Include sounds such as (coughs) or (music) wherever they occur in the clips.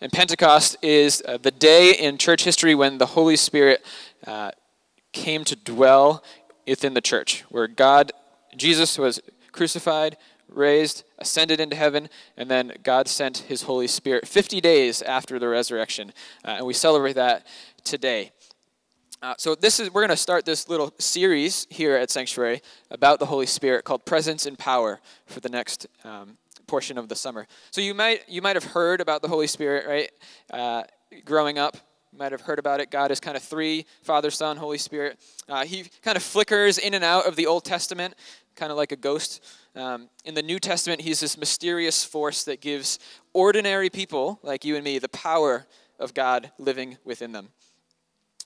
And Pentecost is uh, the day in church history when the Holy Spirit uh, came to dwell within the church, where God, Jesus was crucified, raised, ascended into heaven, and then God sent his Holy Spirit 50 days after the resurrection. Uh, and we celebrate that today. Uh, so this is we're going to start this little series here at Sanctuary about the Holy Spirit called Presence and Power for the next um, portion of the summer. So you might you might have heard about the Holy Spirit, right? Uh, growing up, you might have heard about it. God is kind of three: Father, Son, Holy Spirit. Uh, he kind of flickers in and out of the Old Testament, kind of like a ghost. Um, in the New Testament, he's this mysterious force that gives ordinary people like you and me the power of God living within them.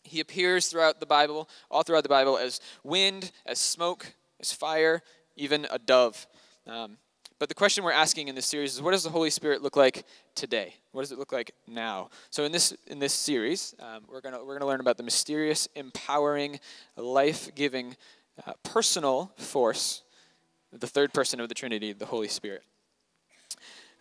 He appears throughout the Bible, all throughout the Bible, as wind, as smoke, as fire, even a dove. Um, but the question we're asking in this series is what does the Holy Spirit look like today? What does it look like now? So in this in this series, um, we're gonna we're gonna learn about the mysterious, empowering, life-giving, uh, personal force, the third person of the Trinity, the Holy Spirit.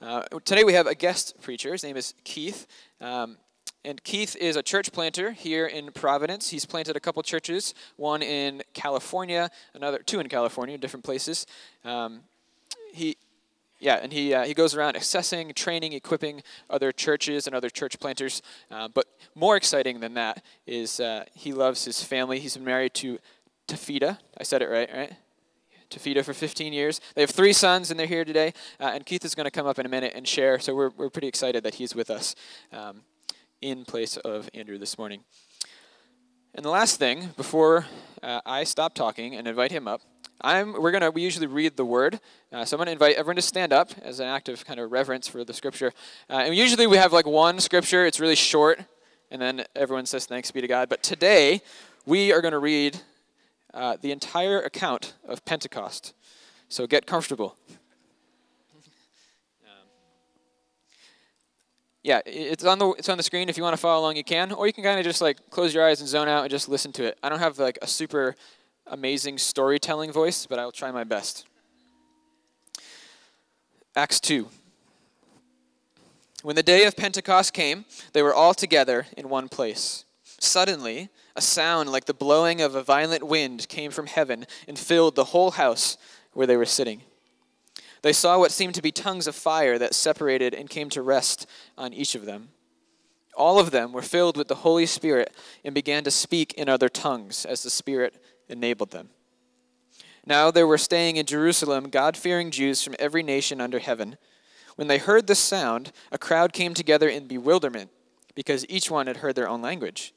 Uh, today we have a guest preacher. His name is Keith. Um, and Keith is a church planter here in Providence. He's planted a couple churches, one in California, another two in California, different places. Um, he, yeah, and he uh, he goes around assessing, training, equipping other churches and other church planters. Uh, but more exciting than that is uh, he loves his family. He's been married to Tafita. I said it right, right? Tafita for 15 years. They have three sons, and they're here today. Uh, and Keith is going to come up in a minute and share. So we're we're pretty excited that he's with us. Um, in place of Andrew this morning. And the last thing, before uh, I stop talking and invite him up, I'm, we're gonna we usually read the word, uh, so I'm gonna invite everyone to stand up as an act of kind of reverence for the scripture. Uh, and usually we have like one scripture; it's really short, and then everyone says thanks be to God. But today we are gonna read uh, the entire account of Pentecost. So get comfortable. Yeah, it's on the it's on the screen. If you want to follow along, you can, or you can kind of just like close your eyes and zone out and just listen to it. I don't have like a super amazing storytelling voice, but I'll try my best. Acts two. When the day of Pentecost came, they were all together in one place. Suddenly, a sound like the blowing of a violent wind came from heaven and filled the whole house where they were sitting. They saw what seemed to be tongues of fire that separated and came to rest on each of them. All of them were filled with the Holy Spirit and began to speak in other tongues as the Spirit enabled them. Now there were staying in Jerusalem God fearing Jews from every nation under heaven. When they heard this sound, a crowd came together in bewilderment because each one had heard their own language.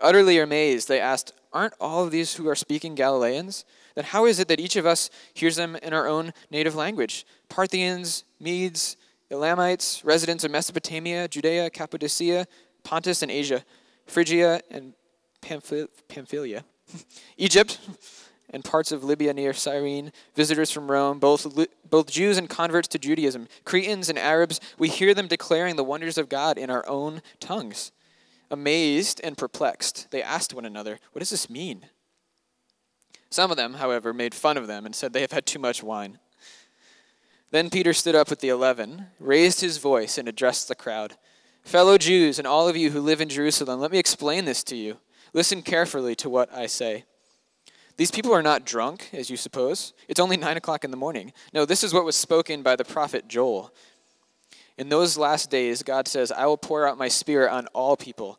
Utterly amazed, they asked, Aren't all of these who are speaking Galileans? Then how is it that each of us hears them in our own native language? Parthians, Medes, Elamites, residents of Mesopotamia, Judea, Cappadocia, Pontus and Asia, Phrygia and Pamphylia, (laughs) Egypt, and parts of Libya near Cyrene, visitors from Rome, both, both Jews and converts to Judaism, Cretans and Arabs, we hear them declaring the wonders of God in our own tongues. Amazed and perplexed, they asked one another, What does this mean? Some of them, however, made fun of them and said they have had too much wine. Then Peter stood up with the eleven, raised his voice, and addressed the crowd Fellow Jews, and all of you who live in Jerusalem, let me explain this to you. Listen carefully to what I say. These people are not drunk, as you suppose. It's only nine o'clock in the morning. No, this is what was spoken by the prophet Joel. In those last days, God says, I will pour out my spirit on all people.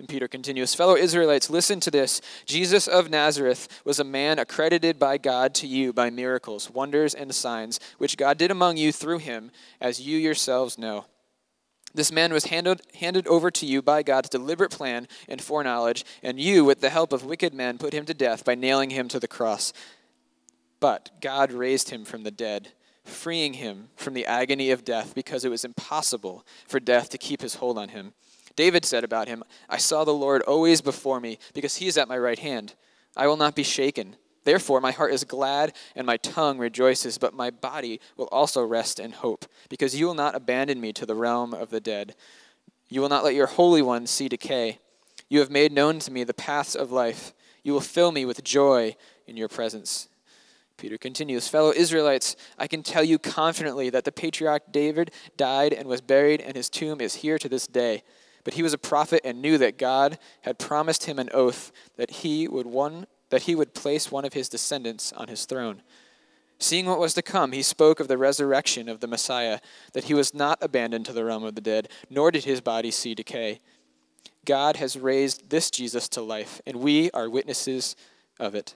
And Peter continues Fellow Israelites, listen to this. Jesus of Nazareth was a man accredited by God to you by miracles, wonders, and signs, which God did among you through him, as you yourselves know. This man was handed, handed over to you by God's deliberate plan and foreknowledge, and you, with the help of wicked men, put him to death by nailing him to the cross. But God raised him from the dead, freeing him from the agony of death, because it was impossible for death to keep his hold on him. David said about him, I saw the Lord always before me, because he is at my right hand. I will not be shaken. Therefore, my heart is glad and my tongue rejoices, but my body will also rest in hope, because you will not abandon me to the realm of the dead. You will not let your Holy One see decay. You have made known to me the paths of life. You will fill me with joy in your presence. Peter continues, Fellow Israelites, I can tell you confidently that the patriarch David died and was buried, and his tomb is here to this day. But he was a prophet and knew that God had promised him an oath that he would one that he would place one of his descendants on his throne. Seeing what was to come, he spoke of the resurrection of the Messiah, that he was not abandoned to the realm of the dead, nor did his body see decay. God has raised this Jesus to life, and we are witnesses of it.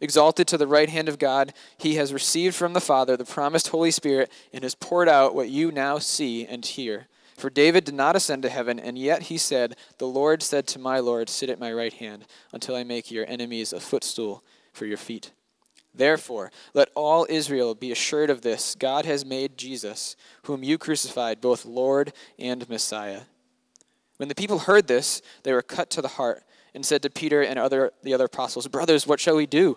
Exalted to the right hand of God, he has received from the Father the promised Holy Spirit and has poured out what you now see and hear. For David did not ascend to heaven, and yet he said, The Lord said to my Lord, Sit at my right hand, until I make your enemies a footstool for your feet. Therefore, let all Israel be assured of this God has made Jesus, whom you crucified, both Lord and Messiah. When the people heard this, they were cut to the heart and said to Peter and other, the other apostles, Brothers, what shall we do?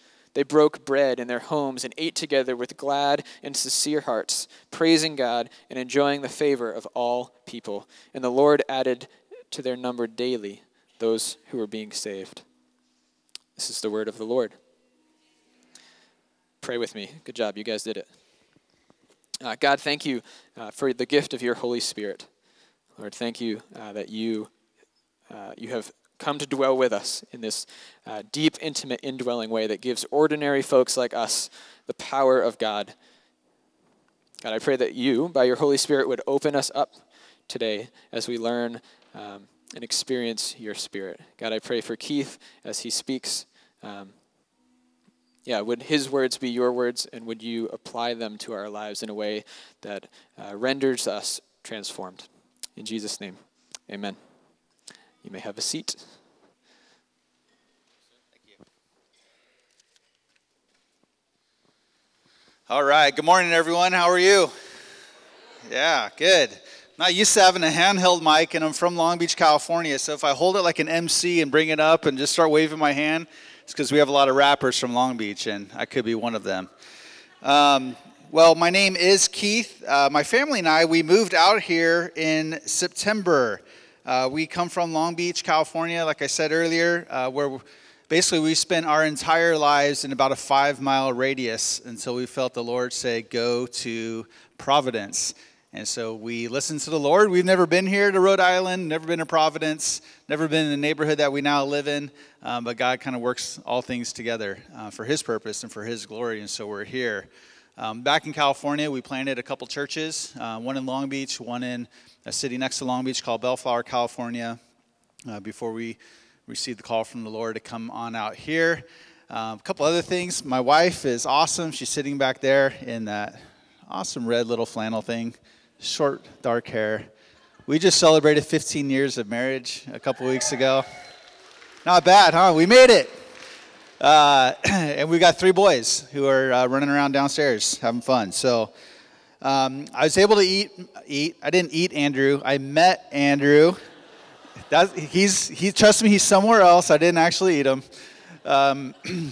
They broke bread in their homes and ate together with glad and sincere hearts, praising God and enjoying the favor of all people. And the Lord added to their number daily those who were being saved. This is the word of the Lord. Pray with me. Good job. You guys did it. Uh, God, thank you uh, for the gift of your Holy Spirit. Lord, thank you uh, that you uh, you have come to dwell with us in this uh, deep, intimate, indwelling way that gives ordinary folks like us the power of God. God, I pray that you, by your Holy Spirit, would open us up today as we learn um, and experience your Spirit. God, I pray for Keith as he speaks. Um, yeah, would his words be your words, and would you apply them to our lives in a way that uh, renders us transformed? In Jesus' name, amen. You may have a seat. Thank you. All right. Good morning, everyone. How are you? Yeah, good. Not used to having a handheld mic, and I'm from Long Beach, California. So if I hold it like an MC and bring it up and just start waving my hand, it's because we have a lot of rappers from Long Beach, and I could be one of them. Um, well, my name is Keith. Uh, my family and I, we moved out here in September. Uh, we come from Long Beach, California, like I said earlier, uh, where basically we spent our entire lives in about a five mile radius until we felt the Lord say, Go to Providence. And so we listened to the Lord. We've never been here to Rhode Island, never been to Providence, never been in the neighborhood that we now live in, um, but God kind of works all things together uh, for His purpose and for His glory, and so we're here. Um, back in California, we planted a couple churches, uh, one in Long Beach, one in a city next to Long Beach called Bellflower, California, uh, before we received the call from the Lord to come on out here. Um, a couple other things. My wife is awesome. She's sitting back there in that awesome red little flannel thing, short, dark hair. We just celebrated 15 years of marriage a couple weeks ago. Not bad, huh? We made it. Uh, (clears throat) and we've got three boys who are uh, running around downstairs having fun. So um, I was able to eat. Eat. I didn't eat Andrew. I met Andrew. That's, he's he. Trust me, he's somewhere else. I didn't actually eat him. Um, (clears throat)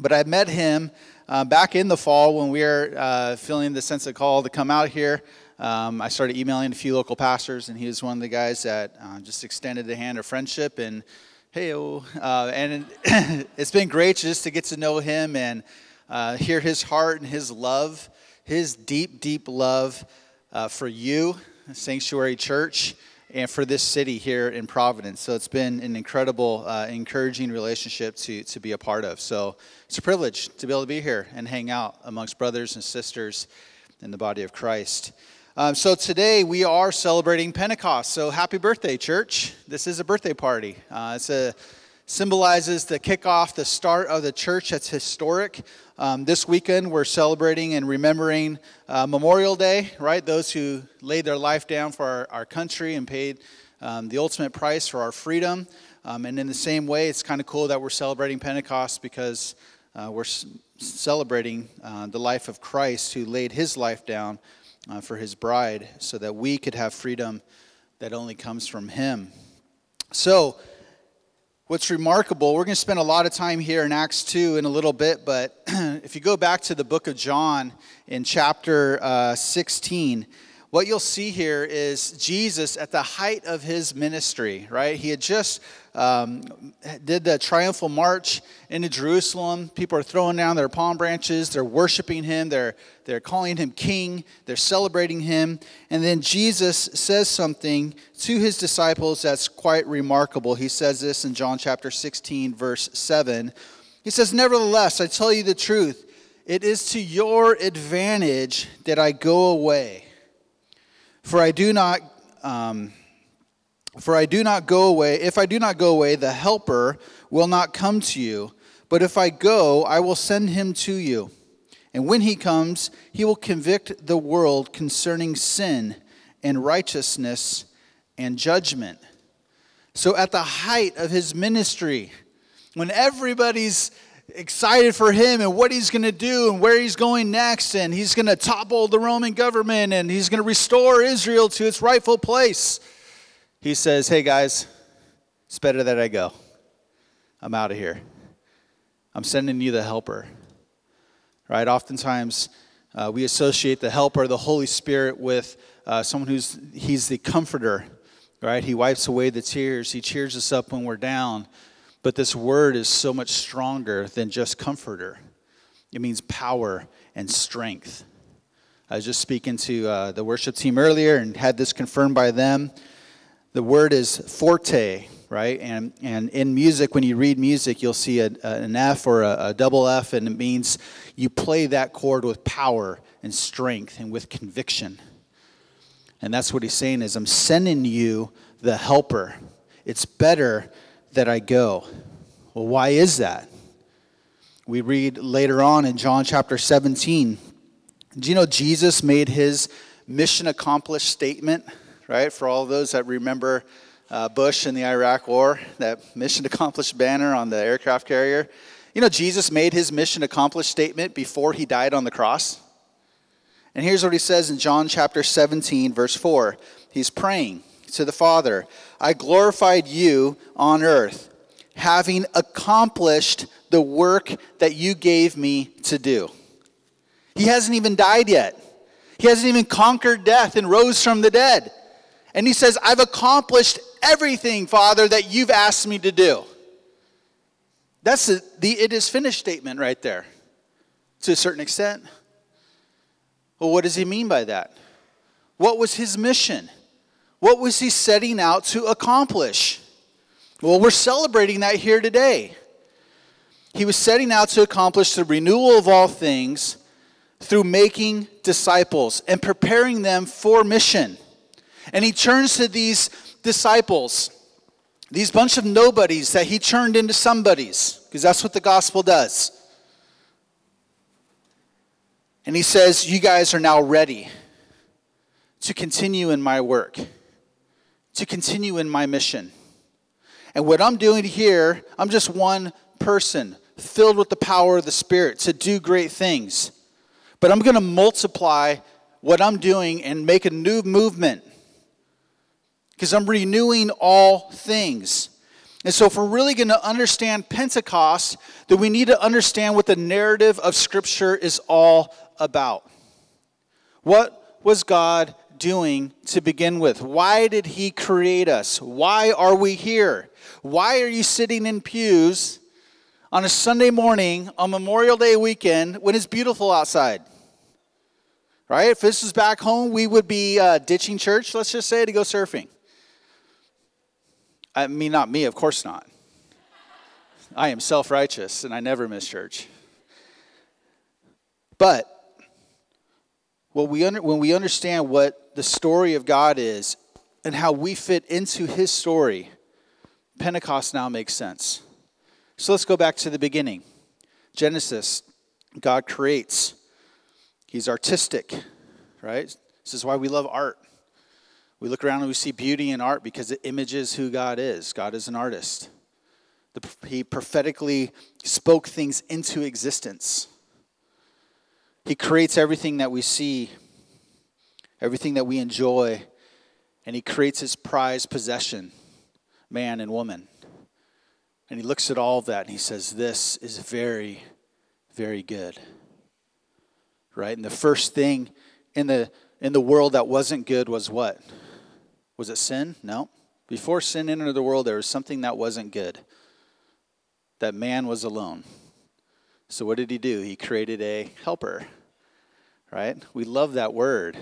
but I met him uh, back in the fall when we were uh, feeling the sense of call to come out here. Um, I started emailing a few local pastors, and he was one of the guys that uh, just extended a hand of friendship and hey, uh, and (coughs) it's been great just to get to know him and uh, hear his heart and his love, his deep, deep love uh, for you, Sanctuary Church, and for this city here in Providence. So it's been an incredible, uh, encouraging relationship to, to be a part of. So it's a privilege to be able to be here and hang out amongst brothers and sisters in the body of Christ. Um, so today we are celebrating Pentecost. So happy birthday, church! This is a birthday party. Uh, symbolizes the kickoff, the start of the church. That's historic. Um, this weekend we're celebrating and remembering uh, Memorial Day, right? Those who laid their life down for our, our country and paid um, the ultimate price for our freedom. Um, and in the same way, it's kind of cool that we're celebrating Pentecost because uh, we're celebrating uh, the life of Christ who laid his life down uh, for his bride so that we could have freedom that only comes from him. So, what's remarkable, we're going to spend a lot of time here in Acts 2 in a little bit, but (clears throat) if you go back to the book of John in chapter uh, 16, what you'll see here is Jesus at the height of his ministry, right? He had just um, did the triumphal march into Jerusalem. People are throwing down their palm branches, they're worshiping him, they're, they're calling him king, they're celebrating him. And then Jesus says something to his disciples that's quite remarkable. He says this in John chapter 16, verse 7. He says, Nevertheless, I tell you the truth, it is to your advantage that I go away. For I do not, um, for I do not go away. If I do not go away, the Helper will not come to you. But if I go, I will send him to you. And when he comes, he will convict the world concerning sin and righteousness and judgment. So, at the height of his ministry, when everybody's excited for him and what he's going to do and where he's going next, and he's going to topple the Roman government and he's going to restore Israel to its rightful place, he says, Hey guys, it's better that I go. I'm out of here. I'm sending you the helper. Right? Oftentimes, uh, we associate the helper, the Holy Spirit, with uh, someone who's he's the comforter. Right? He wipes away the tears. He cheers us up when we're down. But this word is so much stronger than just comforter. It means power and strength. I was just speaking to uh, the worship team earlier and had this confirmed by them. The word is forte, right? And, and in music, when you read music, you'll see a, an F or a, a double F, and it means you play that chord with power and strength and with conviction. And that's what he's saying is I'm sending you the helper. It's better that I go. Well, why is that? We read later on in John chapter 17. Do you know Jesus made his mission accomplished statement, right? For all those that remember uh, Bush in the Iraq War, that mission (laughs) accomplished banner on the aircraft carrier. You know, Jesus made his mission accomplished statement before he died on the cross. And here's what he says in John chapter 17, verse 4. He's praying to the Father I glorified you on earth, having accomplished the work that you gave me to do. He hasn't even died yet. He hasn't even conquered death and rose from the dead. And he says, I've accomplished everything, Father, that you've asked me to do. That's the, the it is finished statement right there, to a certain extent. Well, what does he mean by that? What was his mission? What was he setting out to accomplish? Well, we're celebrating that here today. He was setting out to accomplish the renewal of all things through making disciples and preparing them for mission. And he turns to these disciples, these bunch of nobodies that he turned into somebodies, because that's what the gospel does. And he says, You guys are now ready to continue in my work, to continue in my mission. And what I'm doing here, I'm just one person filled with the power of the Spirit to do great things. But I'm going to multiply what I'm doing and make a new movement because I'm renewing all things. And so, if we're really going to understand Pentecost, then we need to understand what the narrative of Scripture is all about. What was God doing to begin with? Why did He create us? Why are we here? Why are you sitting in pews on a Sunday morning on Memorial Day weekend when it's beautiful outside. Right? If this was back home, we would be uh, ditching church, let's just say, to go surfing. I mean, not me, of course not. I am self righteous and I never miss church. But when we, under, when we understand what the story of God is and how we fit into his story, Pentecost now makes sense. So let's go back to the beginning. Genesis, God creates. He's artistic, right? This is why we love art. We look around and we see beauty in art because it images who God is. God is an artist. he prophetically spoke things into existence. He creates everything that we see, everything that we enjoy, and He creates His prized possession, man and woman. And He looks at all of that and He says, This is very, very good. Right? And the first thing in the in the world that wasn't good was what? Was it sin? No. Before sin entered the world, there was something that wasn't good. That man was alone. So what did he do? He created a helper. Right? We love that word.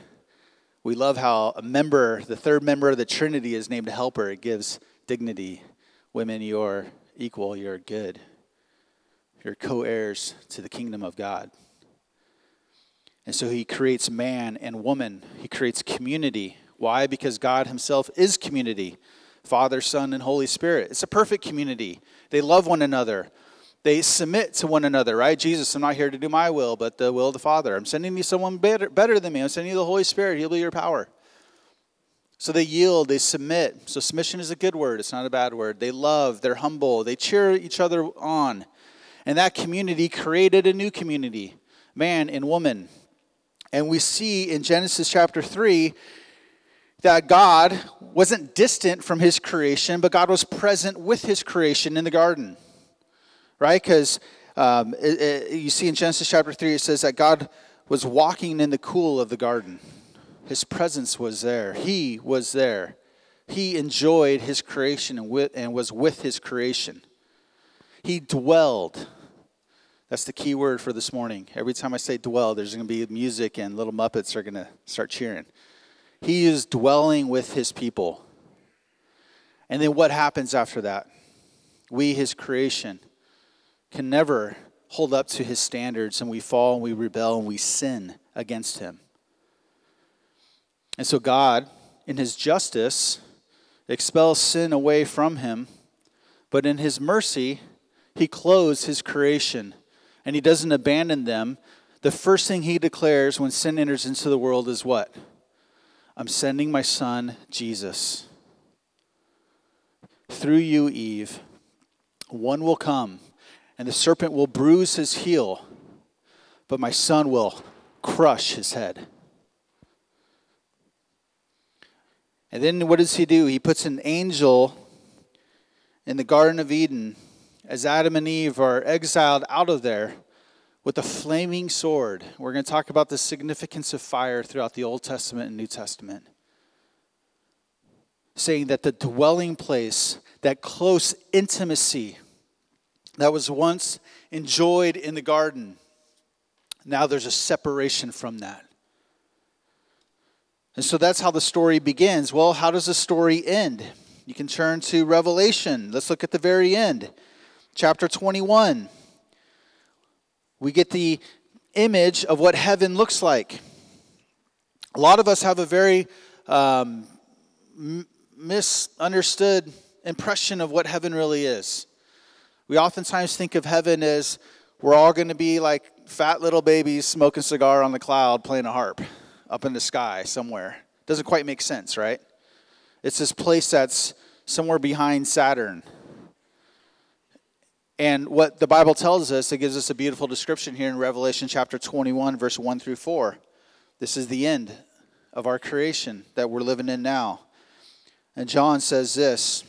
We love how a member, the third member of the Trinity, is named helper. It gives dignity. Women, you're equal, you're good. You're co heirs to the kingdom of God. And so he creates man and woman, he creates community why? Because God Himself is community Father, Son, and Holy Spirit. It's a perfect community. They love one another. They submit to one another, right? Jesus, I'm not here to do my will, but the will of the Father. I'm sending you someone better, better than me. I'm sending you the Holy Spirit. He'll be your power. So they yield, they submit. So submission is a good word, it's not a bad word. They love, they're humble, they cheer each other on. And that community created a new community, man and woman. And we see in Genesis chapter 3 that God wasn't distant from his creation, but God was present with his creation in the garden. Right? Because um, you see in Genesis chapter 3, it says that God was walking in the cool of the garden. His presence was there, He was there. He enjoyed his creation and, with, and was with his creation. He dwelled. That's the key word for this morning. Every time I say dwell, there's going to be music and little Muppets are going to start cheering. He is dwelling with his people. And then what happens after that? We, his creation, can never hold up to his standards, and we fall and we rebel and we sin against him. And so, God, in his justice, expels sin away from him, but in his mercy, he clothes his creation and he doesn't abandon them. The first thing he declares when sin enters into the world is what? I'm sending my son, Jesus. Through you, Eve, one will come, and the serpent will bruise his heel, but my son will crush his head. And then what does he do? He puts an angel in the Garden of Eden as Adam and Eve are exiled out of there with a flaming sword. We're going to talk about the significance of fire throughout the Old Testament and New Testament. Saying that the dwelling place, that close intimacy that was once enjoyed in the garden, now there's a separation from that. And so that's how the story begins. Well, how does the story end? You can turn to Revelation. Let's look at the very end. Chapter 21 we get the image of what heaven looks like. A lot of us have a very um, misunderstood impression of what heaven really is. We oftentimes think of heaven as we're all going to be like fat little babies smoking cigar on the cloud playing a harp up in the sky somewhere. Doesn't quite make sense, right? It's this place that's somewhere behind Saturn and what the Bible tells us, it gives us a beautiful description here in Revelation chapter 21, verse 1 through 4. This is the end of our creation that we're living in now. And John says this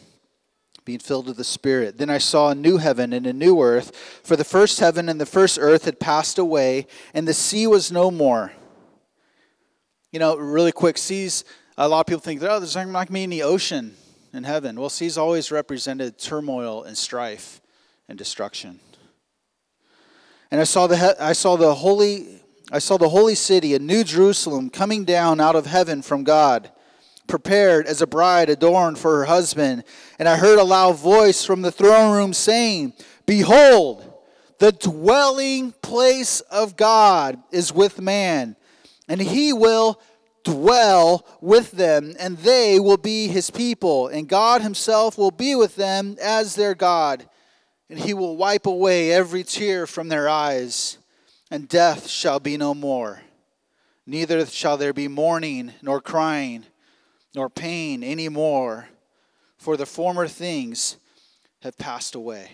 being filled with the Spirit. Then I saw a new heaven and a new earth, for the first heaven and the first earth had passed away, and the sea was no more. You know, really quick, seas, a lot of people think, oh, there's not going to be any ocean in heaven. Well, seas always represented turmoil and strife and destruction. And I saw the I saw the holy I saw the holy city, a new Jerusalem, coming down out of heaven from God, prepared as a bride adorned for her husband. And I heard a loud voice from the throne room saying, Behold, the dwelling place of God is with man, and he will dwell with them, and they will be his people, and God himself will be with them as their God, and he will wipe away every tear from their eyes, and death shall be no more. Neither shall there be mourning, nor crying, nor pain any more, for the former things have passed away.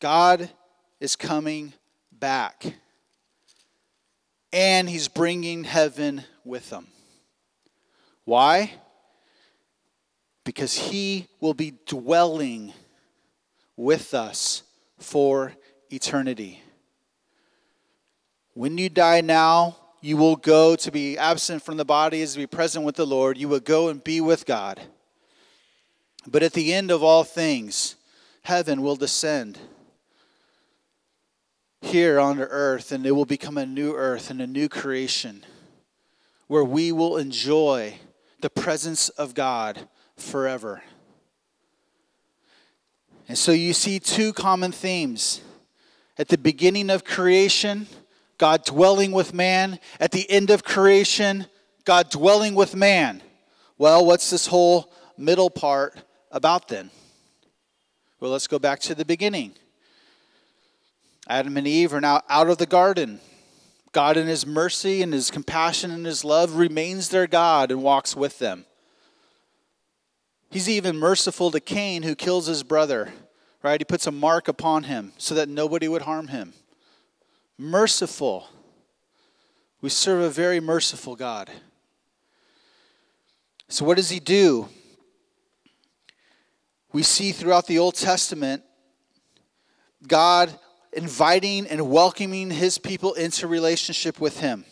God is coming back and he's bringing heaven with him. Why? Because he will be dwelling with us for eternity. When you die now, you will go to be absent from the body to be present with the Lord. You will go and be with God. But at the end of all things, heaven will descend here on earth, and it will become a new earth and a new creation where we will enjoy the presence of God forever. And so you see two common themes. At the beginning of creation, God dwelling with man. At the end of creation, God dwelling with man. Well, what's this whole middle part about then? Well, let's go back to the beginning. Adam and Eve are now out of the garden. God, in His mercy and His compassion and His love, remains their God and walks with them. He's even merciful to Cain, who kills his brother, right? He puts a mark upon him so that nobody would harm him. Merciful. We serve a very merciful God. So, what does He do? We see throughout the Old Testament God inviting and welcoming his people into relationship with him.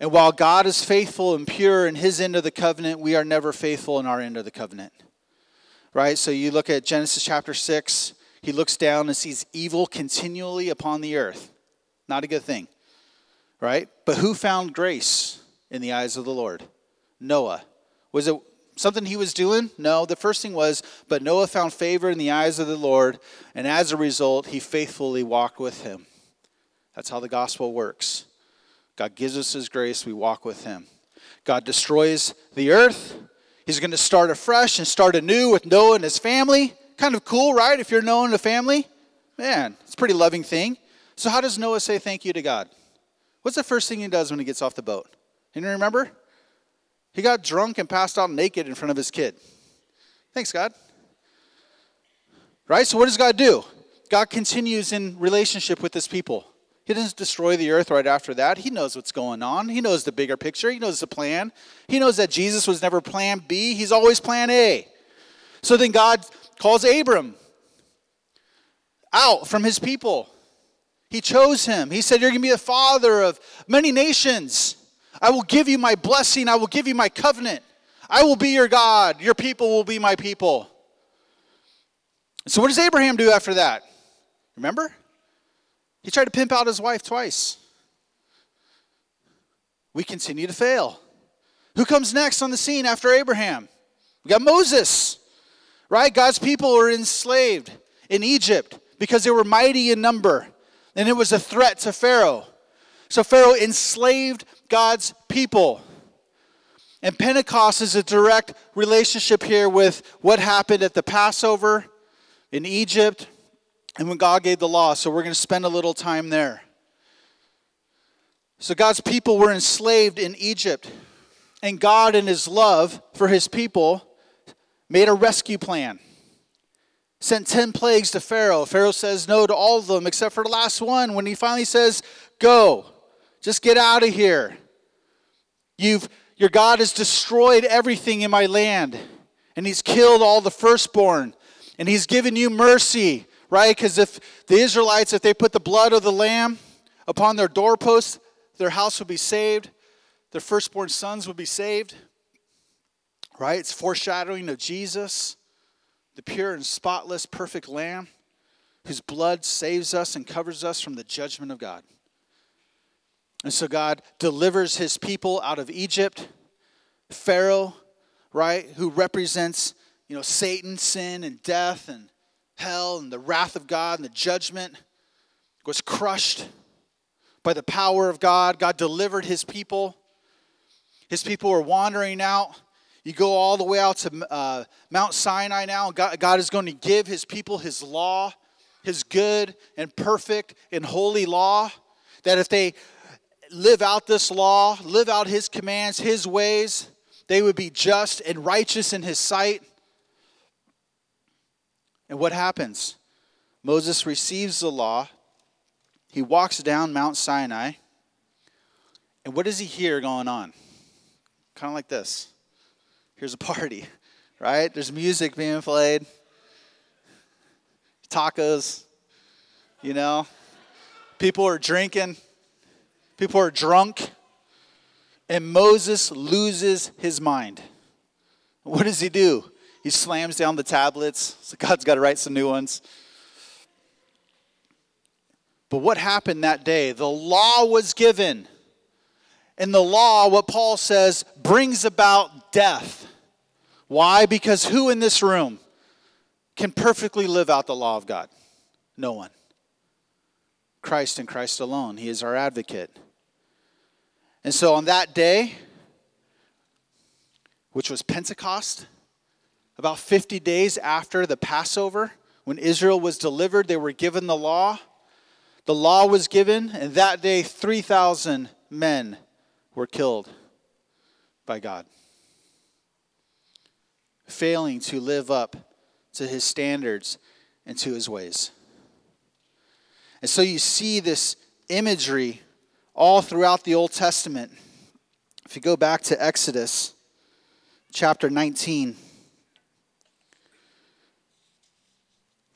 And while God is faithful and pure in his end of the covenant, we are never faithful in our end of the covenant. Right? So you look at Genesis chapter 6, he looks down and sees evil continually upon the earth. Not a good thing. Right? But who found grace in the eyes of the Lord? Noah. Was it something he was doing? No. The first thing was, but Noah found favor in the eyes of the Lord, and as a result, he faithfully walked with him. That's how the gospel works. God gives us his grace, we walk with him. God destroys the earth. He's going to start afresh and start anew with Noah and his family. Kind of cool, right? If you're Noah and a family, man, it's a pretty loving thing. So, how does Noah say thank you to God? What's the first thing he does when he gets off the boat? You remember? He got drunk and passed out naked in front of his kid. Thanks, God. Right? So, what does God do? God continues in relationship with his people. He doesn't destroy the earth right after that. He knows what's going on. He knows the bigger picture. He knows the plan. He knows that Jesus was never plan B, he's always plan A. So then God calls Abram out from his people. He chose him. He said, You're going to be the father of many nations. I will give you my blessing. I will give you my covenant. I will be your God. Your people will be my people. So, what does Abraham do after that? Remember? He tried to pimp out his wife twice. We continue to fail. Who comes next on the scene after Abraham? We got Moses, right? God's people were enslaved in Egypt because they were mighty in number, and it was a threat to Pharaoh. So Pharaoh enslaved God's people. And Pentecost is a direct relationship here with what happened at the Passover in Egypt and when God gave the law. So we're going to spend a little time there. So God's people were enslaved in Egypt. And God, in his love for his people, made a rescue plan. Sent 10 plagues to Pharaoh. Pharaoh says no to all of them except for the last one when he finally says, Go. Just get out of here. You've, your God has destroyed everything in my land, and He's killed all the firstborn, and He's given you mercy, right? Because if the Israelites, if they put the blood of the lamb upon their doorposts, their house would be saved, their firstborn sons would be saved, right? It's foreshadowing of Jesus, the pure and spotless, perfect lamb. whose blood saves us and covers us from the judgment of God. And so God delivers his people out of Egypt. Pharaoh, right, who represents, you know, Satan, sin, and death, and hell, and the wrath of God, and the judgment, was crushed by the power of God. God delivered his people. His people were wandering out. You go all the way out to uh, Mount Sinai now. God, God is going to give his people his law, his good and perfect and holy law. That if they live out this law, live out his commands, his ways, they would be just and righteous in his sight. And what happens? Moses receives the law. He walks down Mount Sinai. And what does he hear going on? Kind of like this. Here's a party, (laughs) right? There's music being played, tacos, you know. People are drinking, people are drunk, and Moses loses his mind. What does he do? He slams down the tablets. So God's got to write some new ones. But what happened that day? The law was given. And the law, what Paul says, brings about death. Why? Because who in this room can perfectly live out the law of God? No one. Christ and Christ alone. He is our advocate. And so on that day, which was Pentecost, about 50 days after the Passover, when Israel was delivered, they were given the law. The law was given, and that day 3,000 men were killed by God, failing to live up to his standards and to his ways. And so you see this imagery all throughout the Old Testament. If you go back to Exodus chapter 19,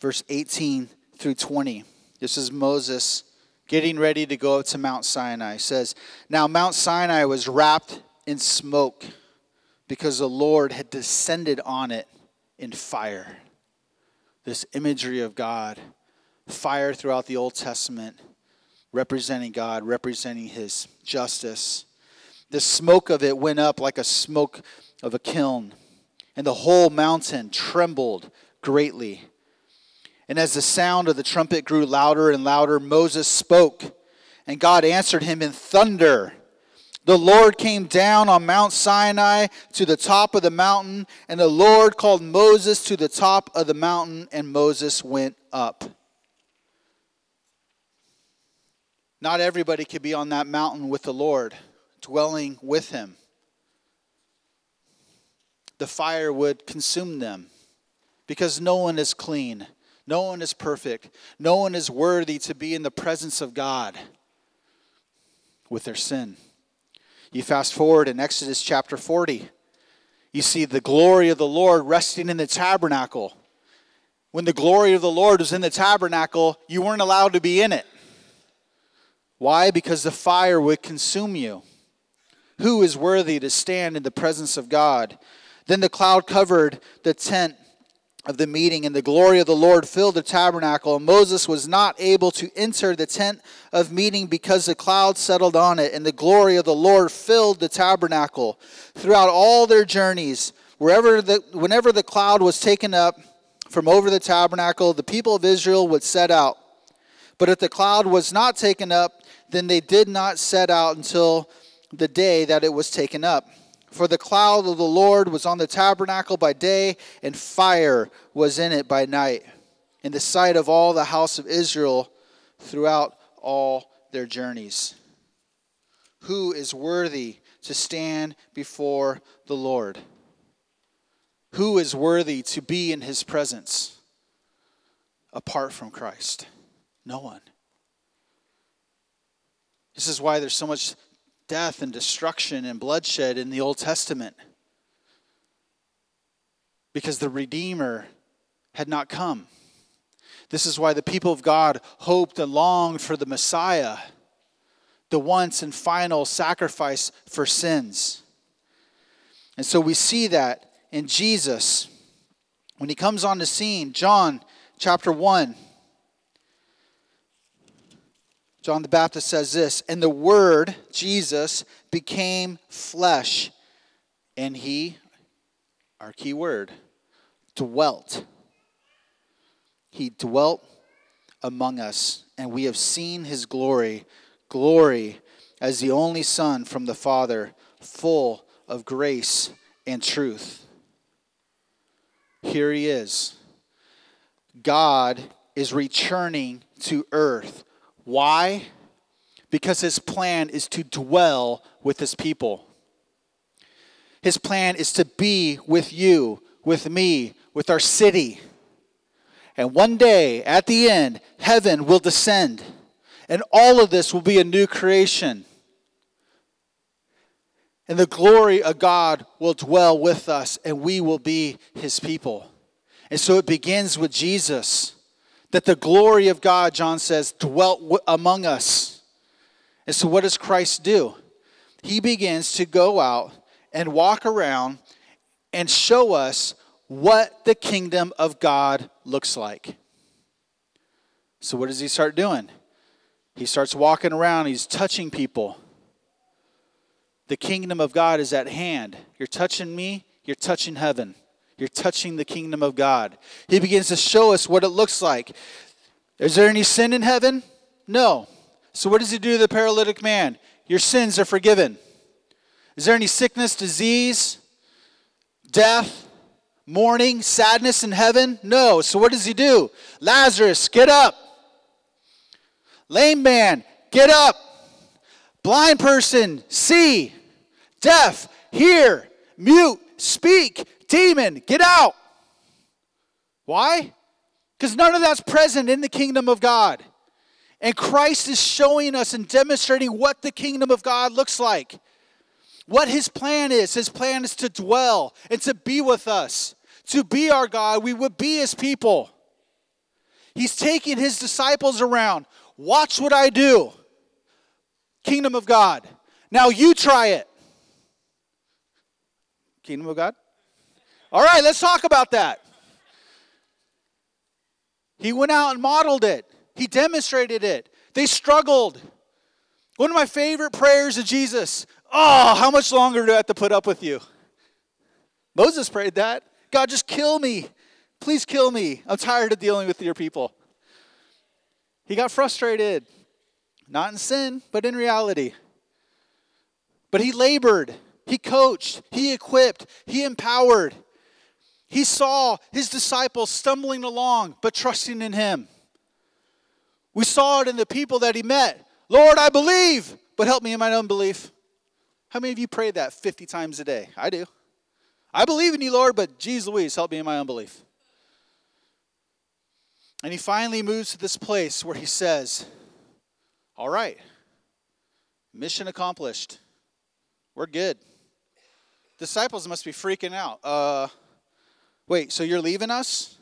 verse 18 through 20. This is Moses getting ready to go up to Mount Sinai. It says, Now Mount Sinai was wrapped in smoke because the Lord had descended on it in fire. This imagery of God, fire throughout the Old Testament, representing God, representing his justice. The smoke of it went up like a smoke of a kiln, and the whole mountain trembled greatly. And as the sound of the trumpet grew louder and louder, Moses spoke, and God answered him in thunder. The Lord came down on Mount Sinai to the top of the mountain, and the Lord called Moses to the top of the mountain, and Moses went up. Not everybody could be on that mountain with the Lord, dwelling with him. The fire would consume them because no one is clean. No one is perfect. No one is worthy to be in the presence of God with their sin. You fast forward in Exodus chapter 40, you see the glory of the Lord resting in the tabernacle. When the glory of the Lord was in the tabernacle, you weren't allowed to be in it. Why? Because the fire would consume you. Who is worthy to stand in the presence of God? Then the cloud covered the tent of the meeting, and the glory of the Lord filled the tabernacle. And Moses was not able to enter the tent of meeting because the cloud settled on it, and the glory of the Lord filled the tabernacle. Throughout all their journeys, wherever the, whenever the cloud was taken up from over the tabernacle, the people of Israel would set out. But if the cloud was not taken up, then they did not set out until the day that it was taken up. For the cloud of the Lord was on the tabernacle by day, and fire was in it by night, in the sight of all the house of Israel throughout all their journeys. Who is worthy to stand before the Lord? Who is worthy to be in his presence apart from Christ? No one. This is why there's so much death and destruction and bloodshed in the Old Testament. Because the Redeemer had not come. This is why the people of God hoped and longed for the Messiah, the once and final sacrifice for sins. And so we see that in Jesus when he comes on the scene. John chapter 1, John the Baptist says this, and the Word, Jesus, became flesh, and he, our key word, dwelt. He dwelt among us, and we have seen his glory, glory as the only Son from the Father, full of grace and truth. Here he is. God is returning to earth. Why? Because his plan is to dwell with his people. His plan is to be with you, with me, with our city. And one day, at the end, heaven will descend, and all of this will be a new creation. And the glory of God will dwell with us, and we will be his people. And so it begins with Jesus, that the glory of God, John says, dwelt among us. And so what does Christ do? He begins to go out and walk around and show us what the kingdom of God looks like. So, what does he start doing? He starts walking around, he's touching people. The kingdom of God is at hand. You're touching me, you're touching heaven. You're touching the kingdom of God. He begins to show us what it looks like. Is there any sin in heaven? No. So, what does he do to the paralytic man? Your sins are forgiven. Is there any sickness, disease, death, mourning, sadness in heaven? No. So, what does he do? Lazarus, get up. Lame man, get up. Blind person, see. Deaf, hear. Mute, speak. Demon, get out. Why? Because none of that's present in the kingdom of God. And Christ is showing us and demonstrating what the kingdom of God looks like. What his plan is. His plan is to dwell and to be with us, to be our God. We would be his people. He's taking his disciples around. Watch what I do. Kingdom of God. Now you try it. Kingdom of God? All right, let's talk about that. He went out and modeled it, he demonstrated it. They struggled. One of my favorite prayers of Jesus Oh, how much longer do I have to put up with you? Moses prayed that. God, just kill me. Please kill me. I'm tired of dealing with your people. He got frustrated, not in sin, but in reality. But he labored, he coached, he equipped, he empowered. He saw his disciples stumbling along, but trusting in him. We saw it in the people that he met. Lord, I believe, but help me in my unbelief. How many of you pray that 50 times a day? I do. I believe in you, Lord, but geez Louise, help me in my unbelief. And he finally moves to this place where he says, All right, mission accomplished. We're good. Disciples must be freaking out. Uh, wait, so you're leaving us?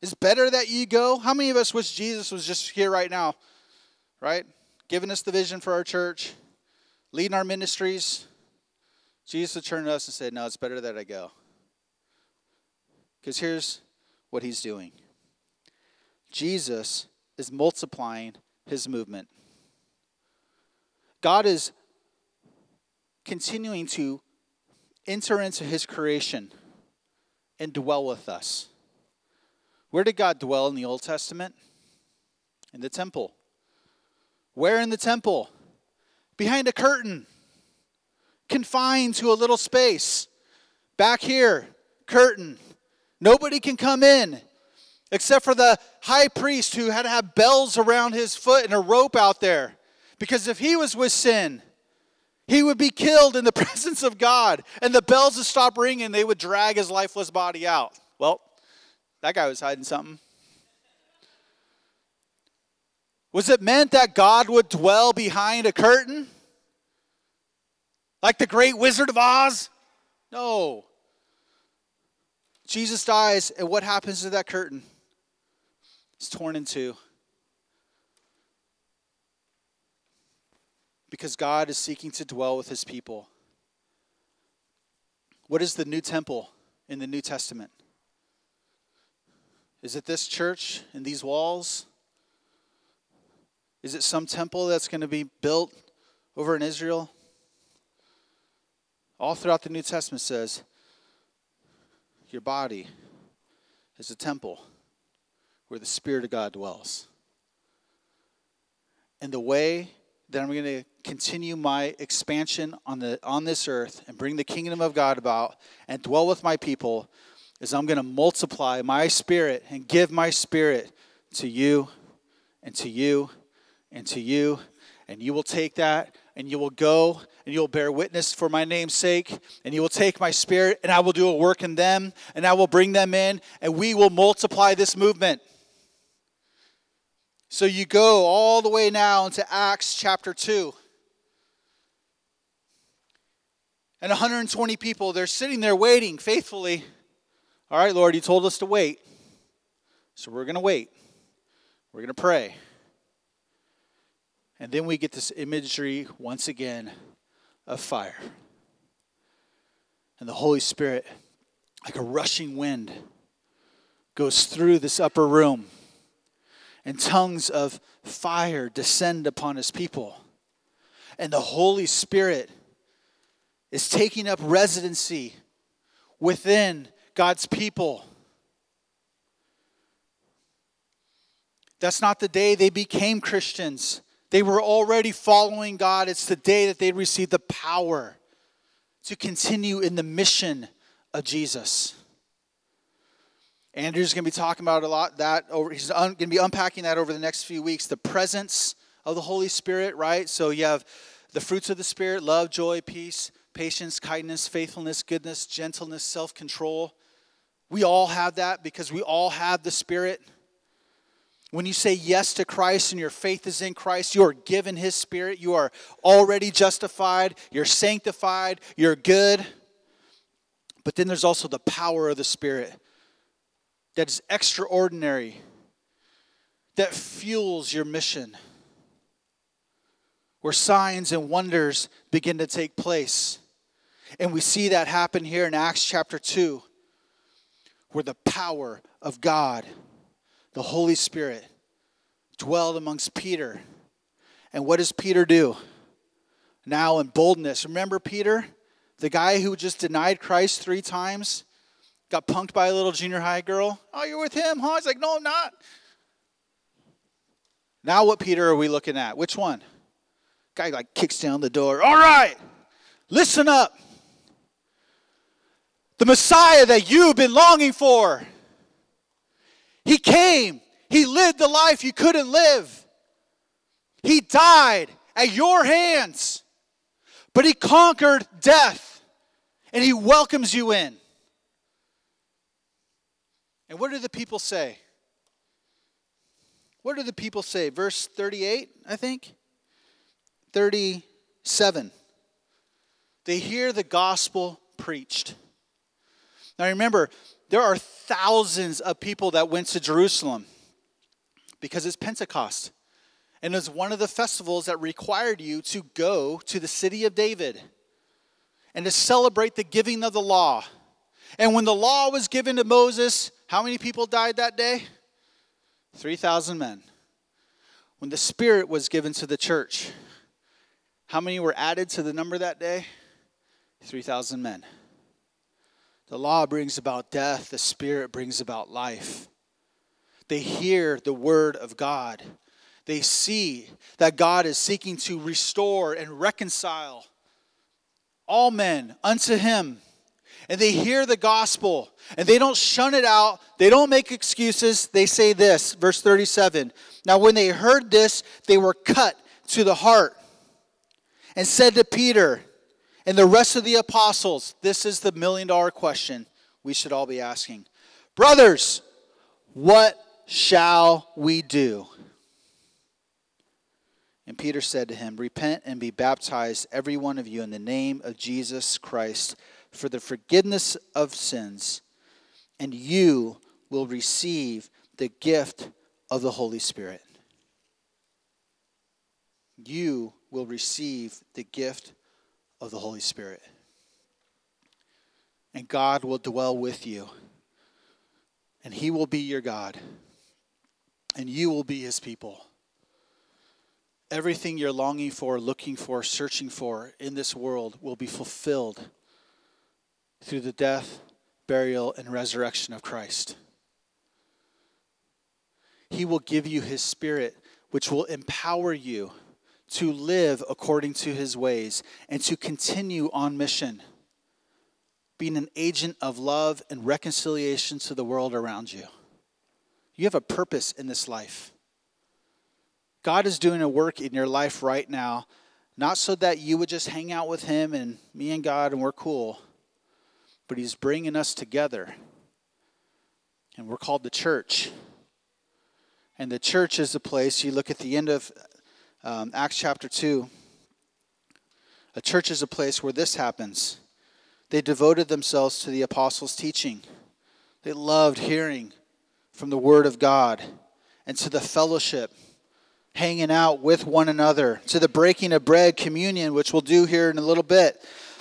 It's better that you go? How many of us wish Jesus was just here right now, right? Giving us the vision for our church, leading our ministries, Jesus would turn to us and say, No, it's better that I go. Because here's what he's doing Jesus is multiplying his movement. God is continuing to enter into his creation and dwell with us. Where did God dwell in the Old Testament? In the temple. Where in the temple? behind a curtain, confined to a little space. Back here, curtain. Nobody can come in except for the high priest who had to have bells around his foot and a rope out there. Because if he was with sin, he would be killed in the (laughs) presence of God, and the bells would stop ringing. They would drag his lifeless body out. Well, that guy was hiding something. Was it meant that God would dwell behind a curtain? Like the great Wizard of Oz? No. Jesus dies, and what happens to that curtain? It's torn in two. Because God is seeking to dwell with his people. What is the new temple in the New Testament? Is it this church and these walls? Is it some temple that's going to be built over in Israel? All throughout the New Testament says your body is a temple where the Spirit of God dwells. And the way that I'm going to continue my expansion on, the, on this earth and bring the kingdom of God about and dwell with my people is I'm going to multiply my spirit and give my spirit to you and to you and to you. And you will take that and you will go and you will bear witness for my name's sake. And you will take my spirit and I will do a work in them and I will bring them in and we will multiply this movement. So you go all the way now into Acts chapter 2. And 120 people, they're sitting there waiting faithfully. All right, Lord, you told us to wait. So we're going to wait. We're going to pray. And then we get this imagery once again of fire. And the Holy Spirit, like a rushing wind, goes through this upper room and tongues of fire descend upon his people. And the Holy Spirit is taking up residency within God's people. That's not the day they became Christians. They were already following God. It's the day that they received the power to continue in the mission of Jesus. Andrew's going to be talking about a lot that over. He's un, going to be unpacking that over the next few weeks. The presence of the Holy Spirit, right? So you have the fruits of the Spirit: love, joy, peace, patience, kindness, faithfulness, goodness, gentleness, self-control. We all have that because we all have the Spirit. When you say yes to Christ and your faith is in Christ, you are given His Spirit. You are already justified. You're sanctified. You're good. But then there's also the power of the Spirit that is extraordinary, that fuels your mission, where signs and wonders begin to take place. And we see that happen here in Acts chapter 2, where the power of God, the Holy Spirit, dwelled amongst Peter. And what does Peter do? Now in boldness. Remember Peter, the guy who just denied Christ three times? Got punked by a little junior high girl. Oh, you're with him, huh? He's like, no, I'm not. Now, what Peter are we looking at? Which one? Guy like kicks down the door. All right, listen up. The Messiah that you've been longing for. He came. He lived the life you couldn't live. He died at your hands. But he conquered death and he welcomes you in. And what do the people say? What do the people say? Verse 38, I think. 37. They hear the gospel preached. Now remember, there are thousands of people that went to Jerusalem because it's Pentecost. And it was one of the festivals that required you to go to the city of David and to celebrate the giving of the law. And when the law was given to Moses, how many people died that day? 3,000 men. When the Spirit was given to the church, how many were added to the number that day? 3,000 men. The law brings about death, the Spirit brings about life. They hear the word of God. They see that God is seeking to restore and reconcile all men unto Him and they hear the gospel and they don't shun it out. They don't make excuses. They say this, verse 37. Now, when they heard this, they were cut to the heart and said to Peter and the rest of the apostles, This is the million dollar question we should all be asking. Brothers, what shall we do? And Peter said to him, Repent and be baptized, every one of you, in the name of Jesus Christ for the forgiveness of sins, and you will receive the gift of the Holy Spirit. You will receive the gift of the Holy Spirit. And God will dwell with you. And He will be your God. And you will be His people. everything you're longing for, looking for, searching for in this world will be fulfilled through the death, burial, and resurrection of Christ. He will give you His Spirit, which will empower you to live according to His ways and to continue on mission, being an agent of love and reconciliation to the world around you. You have a purpose in this life. God is doing a work in your life right now, not so that you would just hang out with Him and me and God and we're cool, but He's bringing us together. And we're called the church. And the church is the place, you look at the end of um, Acts chapter 2, a church is a place where this happens. They devoted themselves to the apostles' teaching, they loved hearing from the Word of God and to the fellowship hanging out with one another, to the breaking of bread, communion, which we'll do here in a little bit,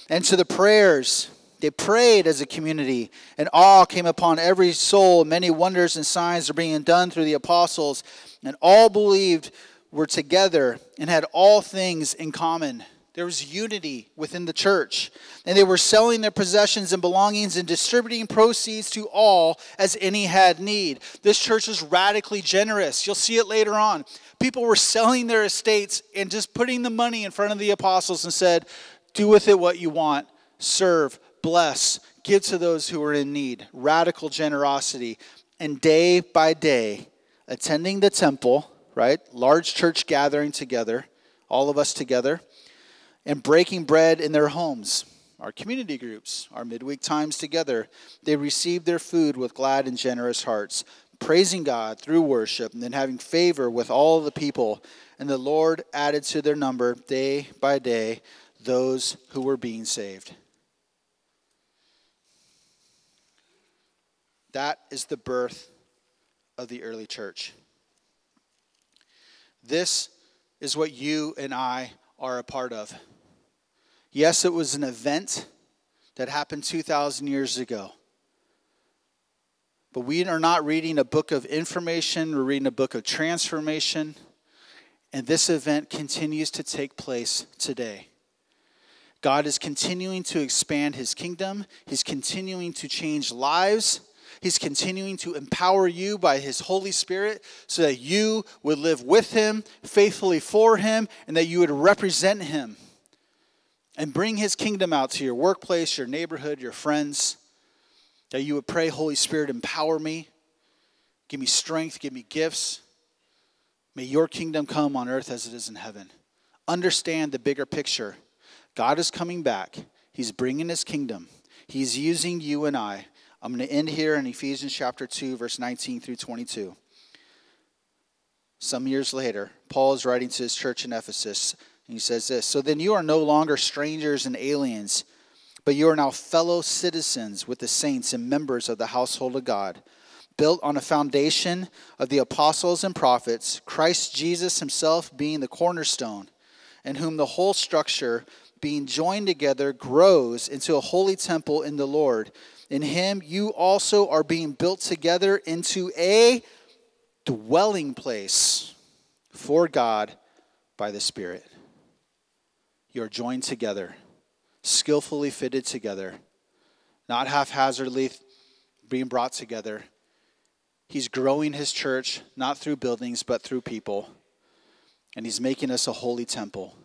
and to the prayers. They prayed as a community, and awe came upon every soul. Many wonders and signs are being done through the apostles, and all believed were together and had all things in common. There was unity within the church. And they were selling their possessions and belongings and distributing proceeds to all as any had need. This church was radically generous. You'll see it later on. People were selling their estates and just putting the money in front of the apostles and said, Do with it what you want, serve, bless, give to those who are in need. Radical generosity. And day by day, attending the temple, right? Large church gathering together, all of us together and breaking bread in their homes. Our community groups, our midweek times together, they received their food with glad and generous hearts, praising God through worship and then having favor with all the people. And the Lord added to their number day by day those who were being saved. That is the birth of the early church. This is what you and I are a part of. Yes, it was an event that happened 2,000 years ago. But we are not reading a book of information, we're reading a book of transformation. And this event continues to take place today. God is continuing to expand his kingdom, he's continuing to change lives. He's continuing to empower you by His Holy Spirit so that you would live with Him, faithfully for Him, and that you would represent Him and bring his kingdom out to your workplace, your neighborhood, your friends. That you would pray, Holy Spirit, empower me, give me strength, give me gifts. May your kingdom come on earth as it is in heaven. Understand the bigger picture. God is coming back, He's bringing His kingdom, He's using you and I. I'm going to end here in Ephesians chapter 2, verse 19 through 22. Some years later, Paul is writing to his church in Ephesus and he says this So then you are no longer strangers and aliens, but you are now fellow citizens with the saints and members of the household of God, built on a foundation of the apostles and prophets, Christ Jesus himself being the cornerstone, in whom the whole structure, being joined together, grows into a holy temple in the Lord. In him you also are being built together into a dwelling place for God by the Spirit. You are joined together, skillfully fitted together, not haphazardly being brought together. He's growing his church, not through buildings, but through people. And he's making us a holy temple.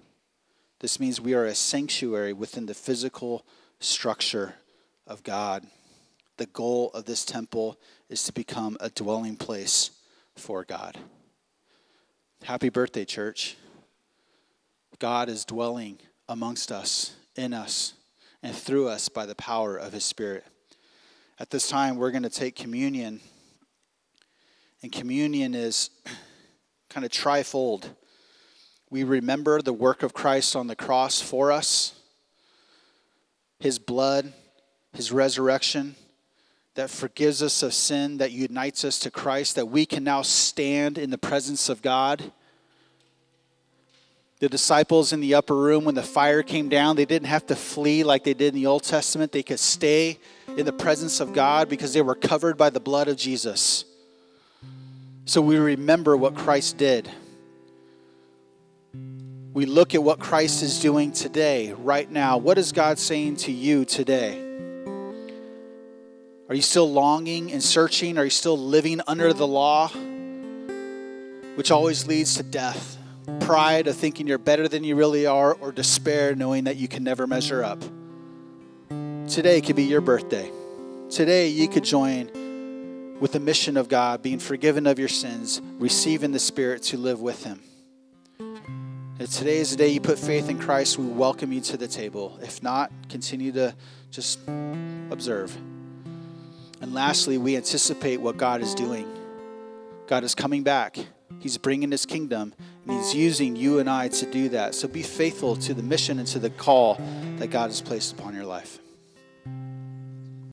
This means we are a sanctuary within the physical structure of God. The goal of this temple is to become a dwelling place for God. Happy birthday, church. God is dwelling amongst us, in us, and through us by the power of His Spirit. At this time, we're going to take communion. And communion is (clears throat) kind of trifold. We remember the work of Christ on the cross for us, His blood, His resurrection that forgives us of sin, that unites us to Christ, that we can now stand in the presence of God the disciples in the upper room, when the fire came down, they didn't have to flee like they did in the Old Testament. They could stay in the presence of God because they were covered by the blood of Jesus. So we remember what Christ did. we look at what Christ is doing today, right now. What is God saying to you today? Are you still longing and searching? Are you still living under the law, which always leads to death? Pride of thinking you're better than you really are, or despair knowing that you can never measure up. Today could be your birthday. Today you could join with the mission of God, being forgiven of your sins, receiving the Spirit to live with Him. Today is the day you put faith in Christ, we welcome you to the table. If not, continue to just observe. And lastly, we anticipate what God is doing. God is coming back. He's bringing his kingdom, and he's using you and I to do that. So be faithful to the mission and to the call that God has placed upon your life.